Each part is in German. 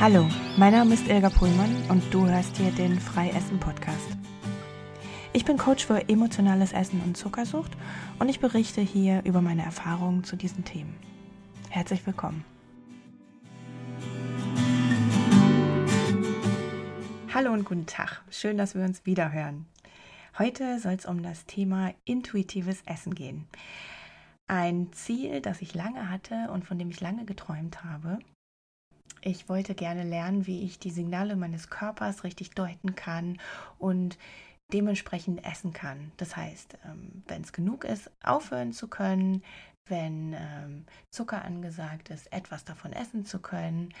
Hallo, mein Name ist Ilga Pullmann und du hörst hier den Freiessen Podcast. Ich bin Coach für emotionales Essen und Zuckersucht und ich berichte hier über meine Erfahrungen zu diesen Themen. Herzlich willkommen. Hallo und guten Tag. Schön, dass wir uns wieder hören. Heute soll es um das Thema intuitives Essen gehen. Ein Ziel, das ich lange hatte und von dem ich lange geträumt habe. Ich wollte gerne lernen, wie ich die Signale meines Körpers richtig deuten kann und dementsprechend essen kann. Das heißt, ähm, wenn es genug ist, aufhören zu können, wenn ähm, Zucker angesagt ist, etwas davon essen zu können,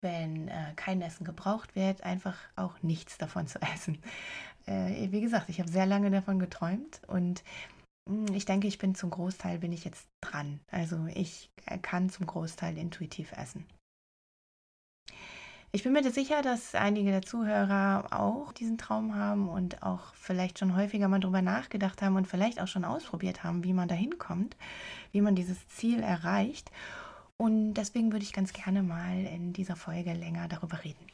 wenn äh, kein Essen gebraucht wird, einfach auch nichts davon zu essen. Äh, wie gesagt, ich habe sehr lange davon geträumt und hm, ich denke, ich bin zum Großteil bin ich jetzt dran. Also ich äh, kann zum Großteil intuitiv essen. Ich bin mir sicher, dass einige der Zuhörer auch diesen Traum haben und auch vielleicht schon häufiger mal drüber nachgedacht haben und vielleicht auch schon ausprobiert haben, wie man da hinkommt, wie man dieses Ziel erreicht. Und deswegen würde ich ganz gerne mal in dieser Folge länger darüber reden.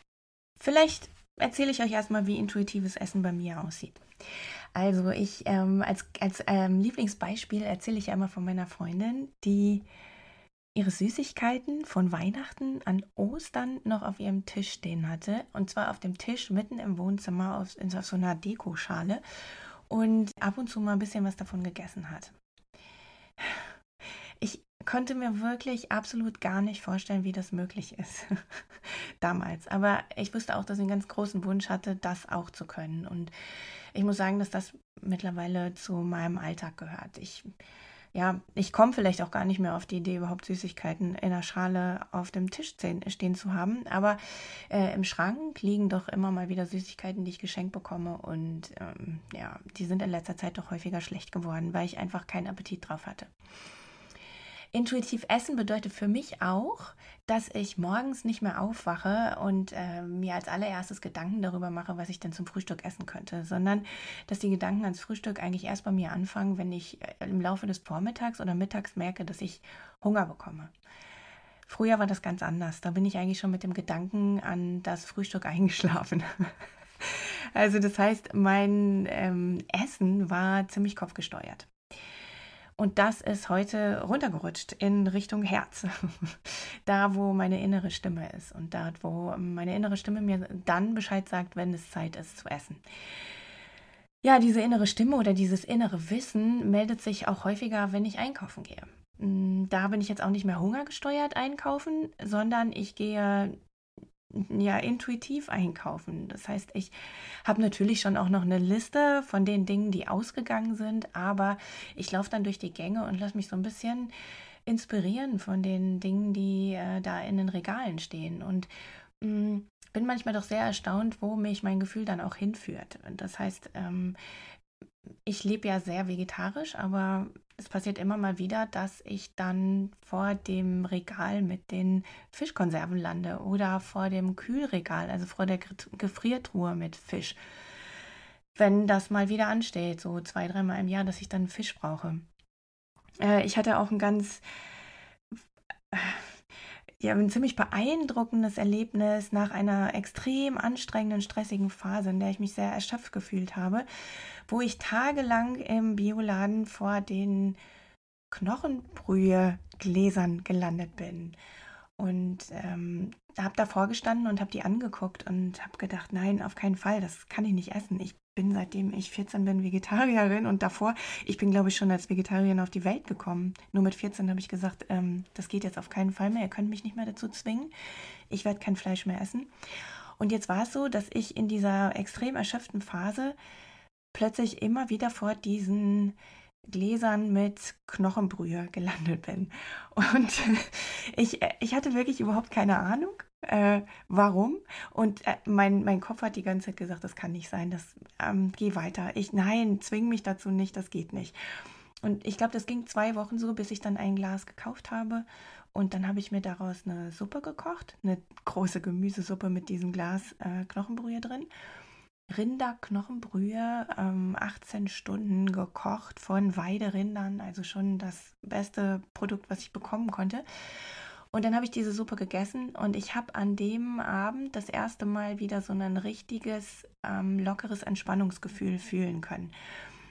Vielleicht erzähle ich euch erstmal, wie intuitives Essen bei mir aussieht. Also ich ähm, als, als ähm, Lieblingsbeispiel erzähle ich ja immer von meiner Freundin, die ihre Süßigkeiten von Weihnachten an Ostern noch auf ihrem Tisch stehen hatte. Und zwar auf dem Tisch mitten im Wohnzimmer auf, auf so einer Dekoschale und ab und zu mal ein bisschen was davon gegessen hat. Ich konnte mir wirklich absolut gar nicht vorstellen, wie das möglich ist damals. Aber ich wusste auch, dass ich einen ganz großen Wunsch hatte, das auch zu können. Und ich muss sagen, dass das mittlerweile zu meinem Alltag gehört. Ich ja, ich komme vielleicht auch gar nicht mehr auf die Idee, überhaupt Süßigkeiten in der Schale auf dem Tisch stehen zu haben. Aber äh, im Schrank liegen doch immer mal wieder Süßigkeiten, die ich geschenkt bekomme. Und ähm, ja, die sind in letzter Zeit doch häufiger schlecht geworden, weil ich einfach keinen Appetit drauf hatte. Intuitiv essen bedeutet für mich auch, dass ich morgens nicht mehr aufwache und äh, mir als allererstes Gedanken darüber mache, was ich denn zum Frühstück essen könnte, sondern dass die Gedanken ans Frühstück eigentlich erst bei mir anfangen, wenn ich äh, im Laufe des Vormittags oder Mittags merke, dass ich Hunger bekomme. Früher war das ganz anders. Da bin ich eigentlich schon mit dem Gedanken an das Frühstück eingeschlafen. also das heißt, mein ähm, Essen war ziemlich kopfgesteuert. Und das ist heute runtergerutscht in Richtung Herz. da, wo meine innere Stimme ist. Und da, wo meine innere Stimme mir dann Bescheid sagt, wenn es Zeit ist zu essen. Ja, diese innere Stimme oder dieses innere Wissen meldet sich auch häufiger, wenn ich einkaufen gehe. Mm, da bin ich jetzt auch nicht mehr hungergesteuert einkaufen, sondern ich gehe ja intuitiv einkaufen. Das heißt, ich habe natürlich schon auch noch eine Liste von den Dingen, die ausgegangen sind, aber ich laufe dann durch die Gänge und lasse mich so ein bisschen inspirieren von den Dingen, die äh, da in den Regalen stehen und mh, mm, bin manchmal doch sehr erstaunt, wo mich mein Gefühl dann auch hinführt. Das heißt, ähm, ich lebe ja sehr vegetarisch, aber es passiert immer mal wieder, dass ich dann vor dem Regal mit den Fischkonserven lande oder vor dem Kühlregal, also vor der Gefriertruhe mit Fisch. Wenn das mal wieder ansteht, so zwei, dreimal im Jahr, dass ich dann Fisch brauche. Äh, ich hatte auch ein ganz ja, ein ziemlich beeindruckendes Erlebnis nach einer extrem anstrengenden, stressigen Phase, in der ich mich sehr erschöpft gefühlt habe, wo ich tagelang im Bioladen vor den Knochenbrühe-Gläsern gelandet bin. Und ähm, habe davor gestanden und habe die angeguckt und habe gedacht, nein, auf keinen Fall, das kann ich nicht essen. Ich bin seitdem ich 14 bin Vegetarierin und davor, ich bin glaube ich schon als Vegetarierin auf die Welt gekommen. Nur mit 14 habe ich gesagt, ähm, das geht jetzt auf keinen Fall mehr, ihr könnt mich nicht mehr dazu zwingen. Ich werde kein Fleisch mehr essen. Und jetzt war es so, dass ich in dieser extrem erschöpften Phase plötzlich immer wieder vor diesen Gläsern mit Knochenbrühe gelandet bin. Und ich, ich hatte wirklich überhaupt keine Ahnung, äh, warum. Und äh, mein, mein Kopf hat die ganze Zeit gesagt, das kann nicht sein, das ähm, geh weiter. Ich, nein, zwing mich dazu nicht, das geht nicht. Und ich glaube, das ging zwei Wochen so, bis ich dann ein Glas gekauft habe. Und dann habe ich mir daraus eine Suppe gekocht, eine große Gemüsesuppe mit diesem Glas äh, Knochenbrühe drin. Rinderknochenbrühe, ähm, 18 Stunden gekocht von Weiderindern, also schon das beste Produkt, was ich bekommen konnte. Und dann habe ich diese Suppe gegessen und ich habe an dem Abend das erste Mal wieder so ein richtiges, ähm, lockeres Entspannungsgefühl fühlen können.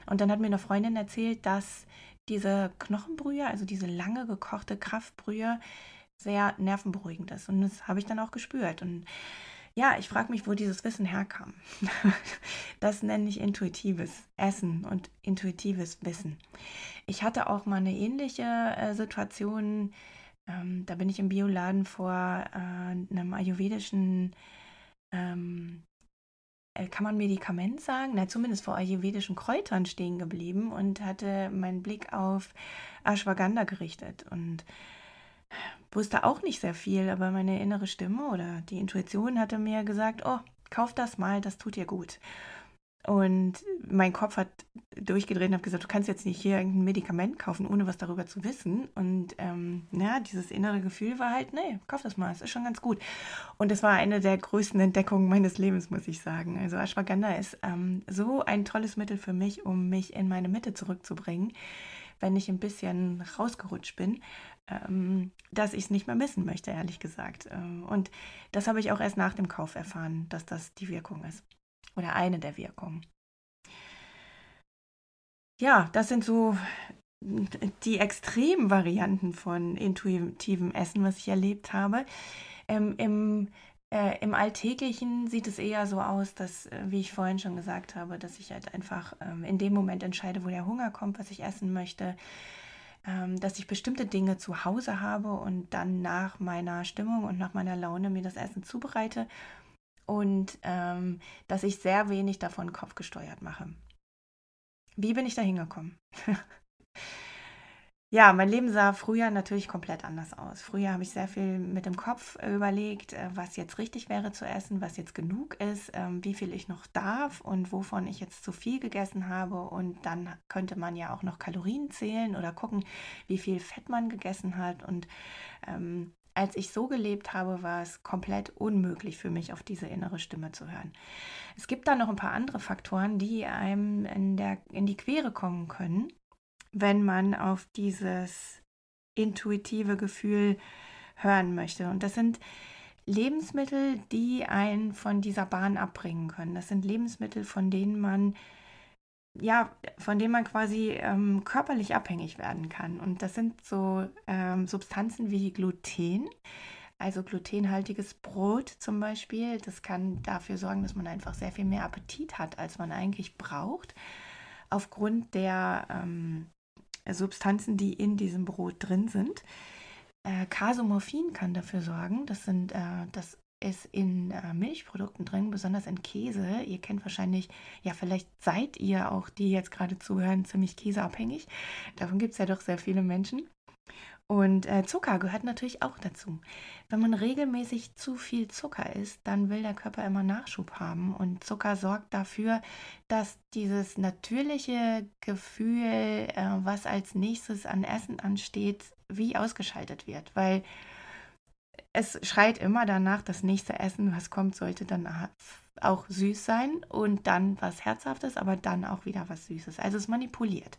Und dann hat mir eine Freundin erzählt, dass diese Knochenbrühe, also diese lange gekochte Kraftbrühe, sehr nervenberuhigend ist. Und das habe ich dann auch gespürt. Und ja, ich frage mich, wo dieses Wissen herkam. das nenne ich intuitives Essen und intuitives Wissen. Ich hatte auch mal eine ähnliche äh, Situation. Ähm, da bin ich im Bioladen vor äh, einem ayurvedischen ähm, äh, kann man Medikament sagen? Na, zumindest vor ayurvedischen Kräutern stehen geblieben und hatte meinen Blick auf Ashwagandha gerichtet und wusste auch nicht sehr viel, aber meine innere Stimme oder die Intuition hatte mir gesagt, oh, kauf das mal, das tut dir gut. Und mein Kopf hat durchgedreht und hat gesagt, du kannst jetzt nicht hier irgendein Medikament kaufen, ohne was darüber zu wissen. Und ähm, ja, dieses innere Gefühl war halt, nee, kauf das mal, es ist schon ganz gut. Und das war eine der größten Entdeckungen meines Lebens, muss ich sagen. Also Ashwagandha ist ähm, so ein tolles Mittel für mich, um mich in meine Mitte zurückzubringen, wenn ich ein bisschen rausgerutscht bin. Ähm, dass ich es nicht mehr missen möchte, ehrlich gesagt. Ähm, und das habe ich auch erst nach dem Kauf erfahren, dass das die Wirkung ist oder eine der Wirkungen. Ja, das sind so die extremen Varianten von intuitivem Essen, was ich erlebt habe. Ähm, Im äh, Im Alltäglichen sieht es eher so aus, dass, äh, wie ich vorhin schon gesagt habe, dass ich halt einfach ähm, in dem Moment entscheide, wo der Hunger kommt, was ich essen möchte, dass ich bestimmte Dinge zu Hause habe und dann nach meiner Stimmung und nach meiner Laune mir das Essen zubereite und ähm, dass ich sehr wenig davon kopfgesteuert mache. Wie bin ich da hingekommen? ja, mein Leben sah früher natürlich komplett anders aus. Früher habe ich sehr viel mit dem Kopf überlegt, äh, was jetzt richtig wäre zu essen, was jetzt genug ist, ähm, wie viel ich noch darf und wovon ich jetzt zu viel gegessen habe. Und dann könnte man ja auch noch Kalorien zählen oder gucken, wie viel Fett man gegessen hat. Und ähm, als ich so gelebt habe, war es komplett unmöglich für mich, auf diese innere Stimme zu hören. Es gibt da noch ein paar andere Faktoren, die einem in, der, in die Quere kommen können, wenn man auf dieses intuitive Gefühl hören möchte. Und das sind Lebensmittel, die einen von dieser Bahn abbringen können. Das sind Lebensmittel, von denen man ja, von dem man quasi ähm, körperlich abhängig werden kann. Und das sind so ähm, Substanzen wie Gluten, also glutenhaltiges Brot zum Beispiel. Das kann dafür sorgen, dass man einfach sehr viel mehr Appetit hat, als man eigentlich braucht, aufgrund der ähm, Substanzen, die in diesem Brot drin sind. Äh, Casomorphin kann dafür sorgen, das sind äh, das ist in äh, Milchprodukten drin, besonders in Käse. Ihr kennt wahrscheinlich, ja, vielleicht seid ihr auch, die jetzt gerade zuhören, ziemlich käseabhängig. Davon gibt es ja doch sehr viele Menschen. Und äh, Zucker gehört natürlich auch dazu. Wenn man regelmäßig zu viel Zucker isst, dann will der Körper immer Nachschub haben. Und Zucker sorgt dafür, dass dieses natürliche Gefühl, äh, was als nächstes an Essen ansteht, wie ausgeschaltet wird. Weil es schreit immer danach, das nächste Essen, was kommt, sollte dann auch süß sein und dann was Herzhaftes, aber dann auch wieder was Süßes. Also es manipuliert.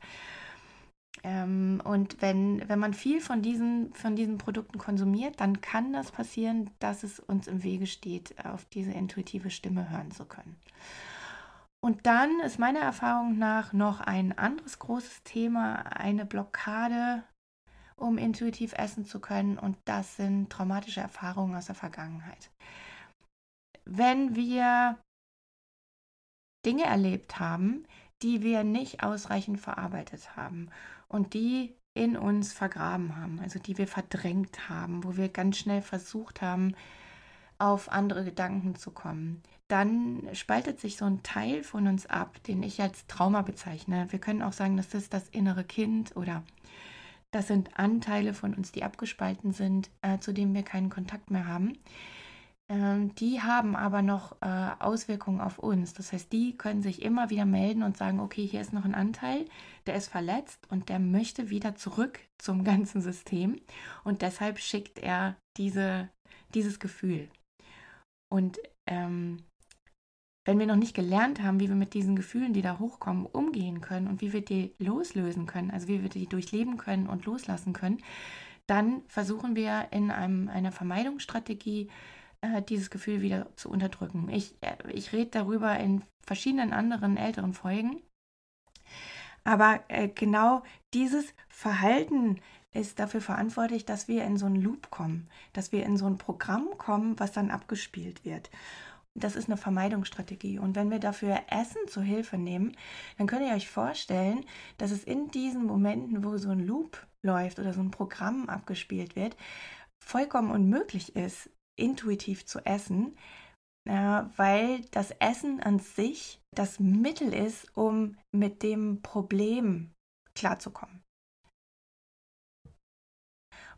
Und wenn, wenn man viel von diesen, von diesen Produkten konsumiert, dann kann das passieren, dass es uns im Wege steht, auf diese intuitive Stimme hören zu können. Und dann ist meiner Erfahrung nach noch ein anderes großes Thema, eine Blockade um intuitiv essen zu können. Und das sind traumatische Erfahrungen aus der Vergangenheit. Wenn wir Dinge erlebt haben, die wir nicht ausreichend verarbeitet haben und die in uns vergraben haben, also die wir verdrängt haben, wo wir ganz schnell versucht haben, auf andere Gedanken zu kommen, dann spaltet sich so ein Teil von uns ab, den ich als Trauma bezeichne. Wir können auch sagen, das ist das innere Kind oder das sind Anteile von uns, die abgespalten sind, äh, zu denen wir keinen Kontakt mehr haben. Ähm, die haben aber noch äh, Auswirkungen auf uns. Das heißt, die können sich immer wieder melden und sagen, okay, hier ist noch ein Anteil, der ist verletzt und der möchte wieder zurück zum ganzen System. Und deshalb schickt er diese, dieses Gefühl. Und ähm, wenn wir noch nicht gelernt haben, wie wir mit diesen Gefühlen, die da hochkommen, umgehen können und wie wir die loslösen können, also wie wir die durchleben können und loslassen können, dann versuchen wir in einem, einer Vermeidungsstrategie äh, dieses Gefühl wieder zu unterdrücken. Ich, äh, ich rede darüber in verschiedenen anderen älteren Folgen. Aber äh, genau dieses Verhalten ist dafür verantwortlich, dass wir in so einen Loop kommen, dass wir in so ein Programm kommen, was dann abgespielt wird. Das ist eine Vermeidungsstrategie. Und wenn wir dafür Essen zur Hilfe nehmen, dann könnt ihr euch vorstellen, dass es in diesen Momenten, wo so ein Loop läuft oder so ein Programm abgespielt wird, vollkommen unmöglich ist, intuitiv zu essen, äh, weil das Essen an sich das Mittel ist, um mit dem Problem klarzukommen.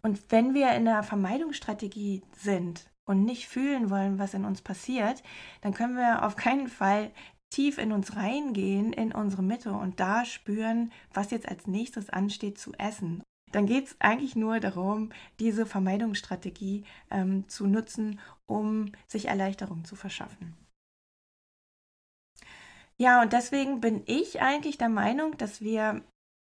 Und wenn wir in der Vermeidungsstrategie sind und nicht fühlen wollen, was in uns passiert, dann können wir auf keinen Fall tief in uns reingehen, in unsere Mitte und da spüren, was jetzt als nächstes ansteht zu essen dann geht es eigentlich nur darum, diese Vermeidungsstrategie ähm, zu nutzen, um sich Erleichterung zu verschaffen. Ja, und deswegen bin ich eigentlich der Meinung, dass wir,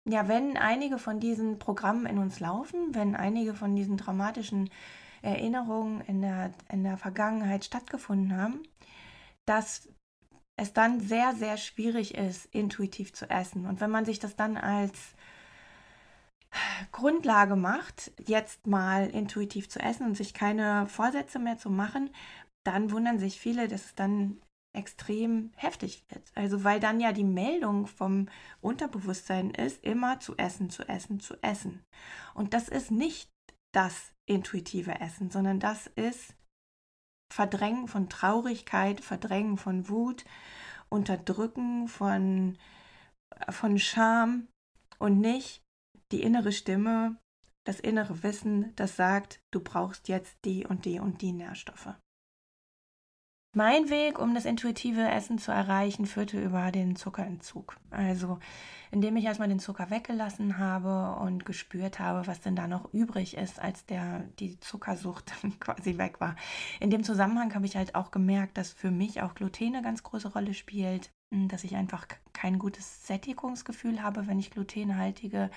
ja, wenn einige von diesen Programmen in uns laufen, wenn einige von diesen dramatischen Erinnerungen in der, in der Vergangenheit stattgefunden haben, dass es dann sehr, sehr schwierig ist, intuitiv zu essen. Und wenn man sich das dann als Grundlage macht, jetzt mal intuitiv zu essen und sich keine Vorsätze mehr zu machen, dann wundern sich viele, dass es dann extrem heftig wird. Also weil dann ja die Meldung vom Unterbewusstsein ist, immer zu essen, zu essen, zu essen. Und das ist nicht das intuitive Essen, sondern das ist Verdrängen von Traurigkeit, Verdrängen von Wut, Unterdrücken von, von Scham und nicht die innere Stimme, das innere Wissen, das sagt, du brauchst jetzt die und die und die Nährstoffe. Mein Weg, um das intuitive Essen zu erreichen, führte über den Zuckerentzug. Also, indem ich erstmal den Zucker weggelassen habe und gespürt habe, was denn da noch übrig ist, als der, die Zuckersucht quasi weg war. In dem Zusammenhang habe ich halt auch gemerkt, dass für mich auch Gluten eine ganz große Rolle spielt, dass ich einfach kein gutes Sättigungsgefühl habe, wenn ich glutenhaltige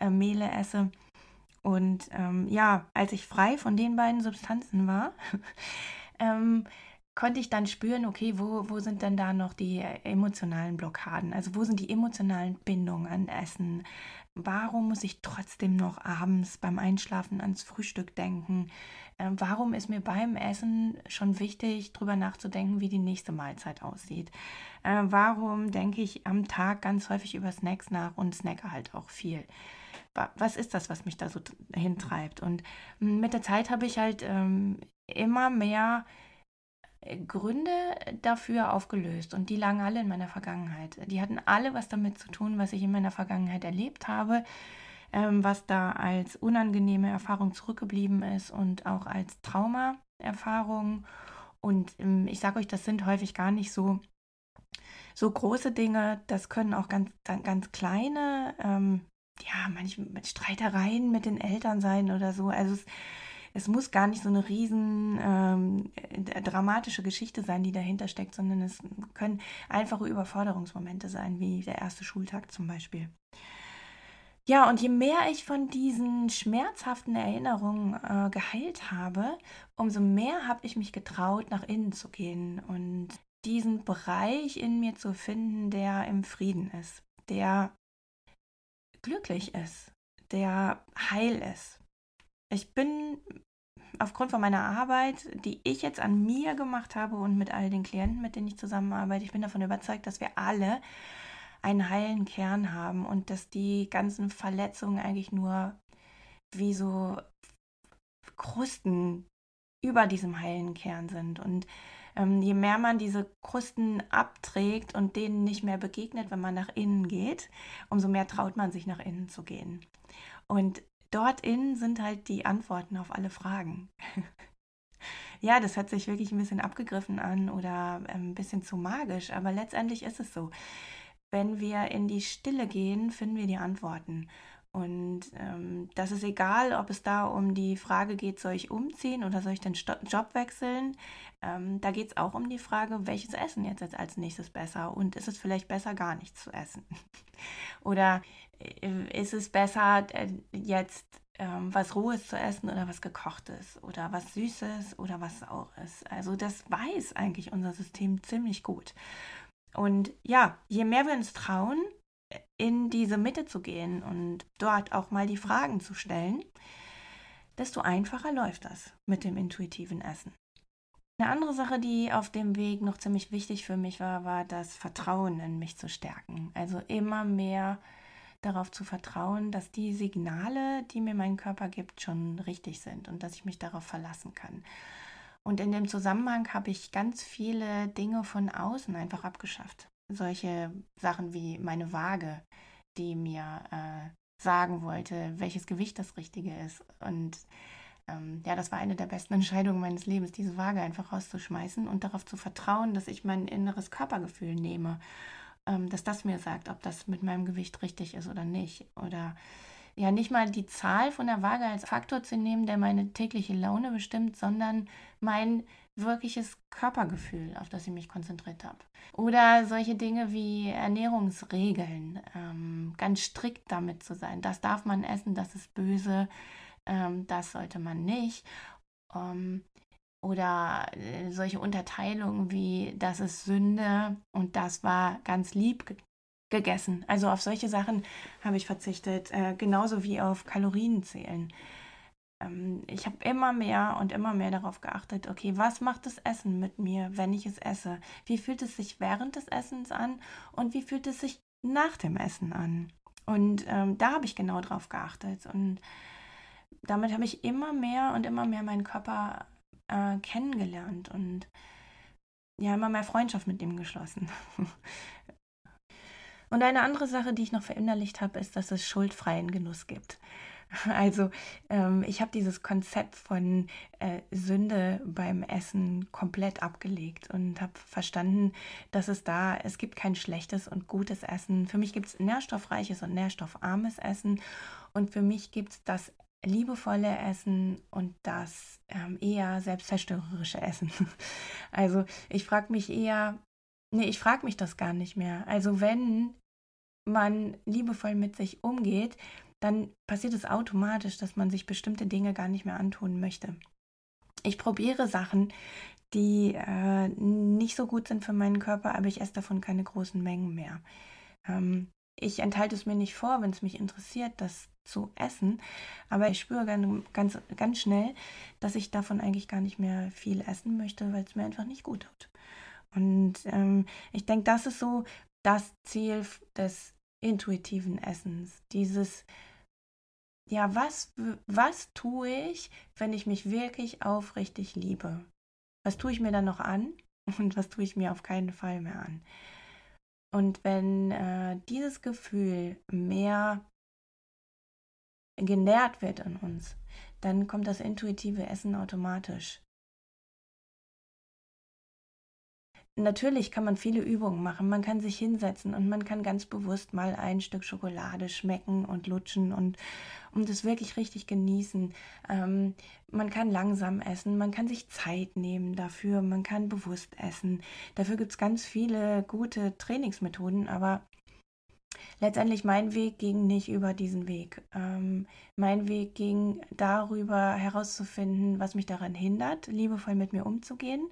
äh, Mehle esse. Und ähm, ja, als ich frei von den beiden Substanzen war, ähm, konnte ich dann spüren, okay, wo, wo sind denn da noch die emotionalen Blockaden? Also wo sind die emotionalen Bindungen an Essen? Warum muss ich trotzdem noch abends beim Einschlafen ans Frühstück denken? Äh, warum ist mir beim Essen schon wichtig, darüber nachzudenken, wie die nächste Mahlzeit aussieht? Äh, warum denke ich am Tag ganz häufig über Snacks nach und snacke halt auch viel? Was ist das, was mich da so hintreibt? Und hm, mit der Zeit habe ich halt ähm, immer mehr Gründe dafür aufgelöst und die lagen alle in meiner Vergangenheit. Die hatten alle was damit zu tun, was ich in meiner Vergangenheit erlebt habe, ähm, was da als unangenehme Erfahrung zurückgeblieben ist und auch als Traumaerfahrung. Und ähm, ich sage euch, das sind häufig gar nicht so, so große Dinge, das können auch ganz, ganz kleine, ähm, ja, manchmal Streitereien mit den Eltern sein oder so. Also es es muss gar nicht so eine riesen ähm, dramatische Geschichte sein, die dahinter steckt, sondern es können einfache Überforderungsmomente sein, wie der erste Schultag zum Beispiel. Ja, und je mehr ich von diesen schmerzhaften Erinnerungen äh, geheilt habe, umso mehr habe ich mich getraut, nach innen zu gehen und diesen Bereich in mir zu finden, der im Frieden ist, der glücklich ist, der heil ist. Ich bin aufgrund von meiner Arbeit, die ich jetzt an mir gemacht habe und mit all den Klienten, mit denen ich zusammenarbeite, ich bin davon überzeugt, dass wir alle einen heilen Kern haben und dass die ganzen Verletzungen eigentlich nur wie so Krusten über diesem heilen Kern sind. Und ähm, je mehr man diese Krusten abträgt und denen nicht mehr begegnet, wenn man nach innen geht, umso mehr traut man sich nach innen zu gehen. Und dort innen sind halt die Antworten auf alle Fragen. ja, das hört sich wirklich ein bisschen abgegriffen an oder ähm, ein bisschen zu magisch, aber letztendlich ist es so. Wenn wir in die Stille gehen, finden wir die Antworten. Und ähm, das ist egal, ob es da um die Frage geht, soll ich umziehen oder soll ich den Sto Job wechseln. Ähm, da geht es auch um die Frage, welches Essen jetzt als nächstes besser und ist es vielleicht besser, gar nichts zu essen. oder äh, ist es besser, äh, jetzt ähm, was Rohes zu essen oder was Gekochtes oder was Süßes oder was ist. Also das weiß eigentlich unser System ziemlich gut. Und ja, je mehr wir uns trauen, in diese Mitte zu gehen und dort auch mal die Fragen zu stellen, desto einfacher läuft das mit dem intuitiven Essen. Eine andere Sache, die auf dem Weg noch ziemlich wichtig für mich war, war das Vertrauen in mich zu stärken. Also immer mehr darauf zu vertrauen, dass die Signale, die mir mein Körper gibt, schon richtig sind und dass ich mich darauf verlassen kann. Und in dem Zusammenhang habe ich ganz viele Dinge von außen einfach abgeschafft. Solche Sachen wie meine Waage, die mir äh, sagen wollte, welches Gewicht das Richtige ist. Und ähm, ja, das war eine der besten Entscheidungen meines Lebens, diese Waage einfach rauszuschmeißen und darauf zu vertrauen, dass ich mein inneres Körpergefühl nehme, ähm, dass das mir sagt, ob das mit meinem Gewicht richtig ist oder nicht. Oder ja, nicht mal die Zahl von der Waage als Faktor zu nehmen, der meine tägliche Laune bestimmt, sondern mein wirkliches Körpergefühl, auf das ich mich konzentriert habe. Oder solche Dinge wie Ernährungsregeln, ähm, ganz strikt damit zu sein. Das darf man essen, das ist böse, ähm, das sollte man nicht. Ähm, oder äh, solche Unterteilungen wie, das ist Sünde und das war ganz lieb ge gegessen. Also auf solche Sachen habe ich verzichtet, äh, genauso wie auf Kalorienzählen. Ähm, ich habe immer mehr und immer mehr darauf geachtet, okay, was macht das Essen mit mir, wenn ich es esse? Wie fühlt es sich während des Essens an und wie fühlt es sich nach dem Essen an? Und ähm, da habe ich genau drauf geachtet. Und damit habe ich immer mehr und immer mehr meinen Körper äh, kennengelernt und ja, immer mehr Freundschaft mit ihm geschlossen. und eine andere Sache, die ich noch verinnerlicht habe, ist, dass es schuldfreien Genuss gibt. Also ähm, ich habe dieses Konzept von äh, Sünde beim Essen komplett abgelegt und habe verstanden, dass es da, es gibt kein schlechtes und gutes Essen. Für mich gibt es nährstoffreiches und nährstoffarmes Essen und für mich gibt es das liebevolle Essen und das ähm, eher selbstzerstörerische Essen. Also ich frage mich eher, nee, ich frage mich das gar nicht mehr. Also wenn man liebevoll mit sich umgeht, dann passiert es automatisch, dass man sich bestimmte Dinge gar nicht mehr antun möchte. Ich probiere Sachen, die äh, nicht so gut sind für meinen Körper, aber ich esse davon keine großen Mengen mehr. Ähm, ich enthalte es mir nicht vor, wenn es mich interessiert, das zu essen, aber ich spüre ganz, ganz, ganz schnell, dass ich davon eigentlich gar nicht mehr viel essen möchte, weil es mir einfach nicht gut tut. Und ähm, ich denke, das ist so das Ziel des intuitiven Essens, dieses ja, was, was tue ich, wenn ich mich wirklich aufrichtig liebe? Was tue ich mir dann noch an und was tue ich mir auf keinen Fall mehr an? Und wenn äh, dieses Gefühl mehr genährt wird in uns, dann kommt das intuitive Essen automatisch. Natürlich kann man viele Übungen machen. Man kann sich hinsetzen und man kann ganz bewusst mal ein Stück Schokolade schmecken und lutschen und, und es wirklich richtig genießen. Ähm, man kann langsam essen, man kann sich Zeit nehmen dafür, man kann bewusst essen. Dafür gibt es ganz viele gute Trainingsmethoden, aber letztendlich mein Weg ging nicht über diesen Weg. Ähm, mein Weg ging darüber herauszufinden, was mich daran hindert, liebevoll mit mir umzugehen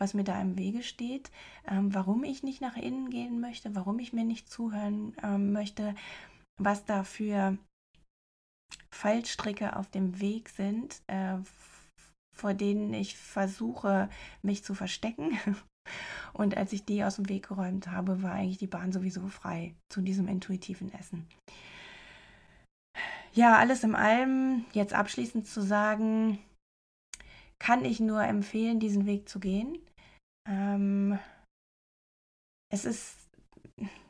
was mir da im Wege steht, ähm, warum ich nicht nach innen gehen möchte, warum ich mir nicht zuhören ähm, möchte, was da für Fallstricke auf dem Weg sind, äh, vor denen ich versuche, mich zu verstecken. Und als ich die aus dem Weg geräumt habe, war eigentlich die Bahn sowieso frei zu diesem intuitiven Essen. Ja, alles in allem, jetzt abschließend zu sagen, kann ich nur empfehlen, diesen Weg zu gehen. Ähm, es ist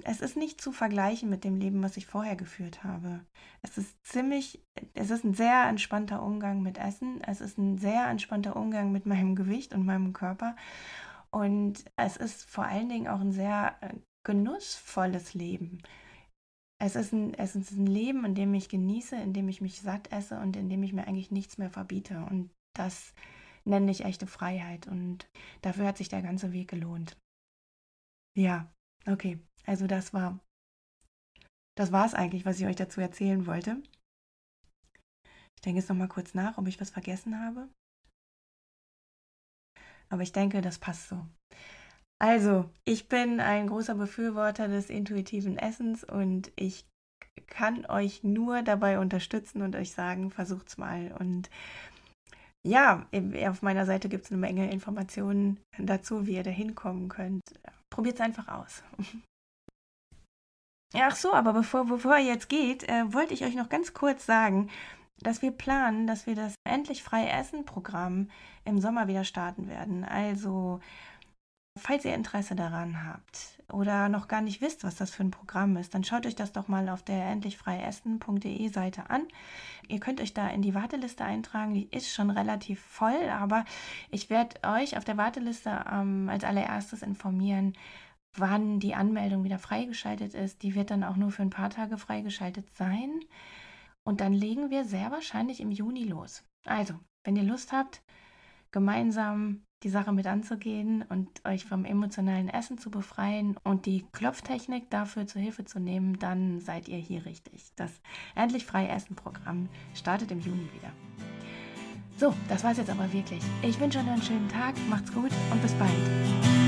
es ist nicht zu vergleichen mit dem Leben, was ich vorher geführt habe. Es ist ziemlich, es ist ein sehr entspannter Umgang mit Essen. Es ist ein sehr entspannter Umgang mit meinem Gewicht und meinem Körper. Und es ist vor allen Dingen auch ein sehr äh, genussvolles Leben. Es ist, ein, es ist ein Leben, in dem ich genieße, in dem ich mich satt esse und in dem ich mir eigentlich nichts mehr verbiete. Und das nenne ich echte Freiheit. Und dafür hat sich der ganze Weg gelohnt. Ja, okay. Also das war, das war es eigentlich, was ich euch dazu erzählen wollte. Ich denke jetzt noch mal kurz nach, ob ich was vergessen habe. Aber ich denke, das passt so. Also, ich bin ein großer Befürworter des intuitiven Essens und ich kann euch nur dabei unterstützen und euch sagen, versucht's mal. Und ja, auf meiner Seite gibt es eine Menge Informationen dazu, wie ihr da hinkommen könnt. Probiert es einfach aus. Ach so, aber bevor, bevor ihr jetzt geht, äh, wollte ich euch noch ganz kurz sagen, dass wir planen, dass wir das Endlich Frei Essen Programm im Sommer wieder starten werden. Also, falls ihr Interesse daran habt oder noch gar nicht wisst, was das für ein Programm ist, dann schaut euch das doch mal auf der endlichfreiessen.de Seite an. Ihr könnt euch da in die Warteliste eintragen, die ist schon relativ voll, aber ich werde euch auf der Warteliste ähm, als allererstes informieren, wann die Anmeldung wieder freigeschaltet ist. Die wird dann auch nur für ein paar Tage freigeschaltet sein. Und dann legen wir sehr wahrscheinlich im Juni los. Also, wenn ihr Lust habt, gemeinsam die Sache mit anzugehen und euch vom emotionalen Essen zu befreien und die Klopftechnik dafür zur Hilfe zu nehmen, dann seid ihr hier richtig. Das Endlich Frei Essen Programm startet im Juni wieder. So, das war's jetzt aber wirklich. Ich wünsche euch einen schönen Tag, macht's gut und bis bald.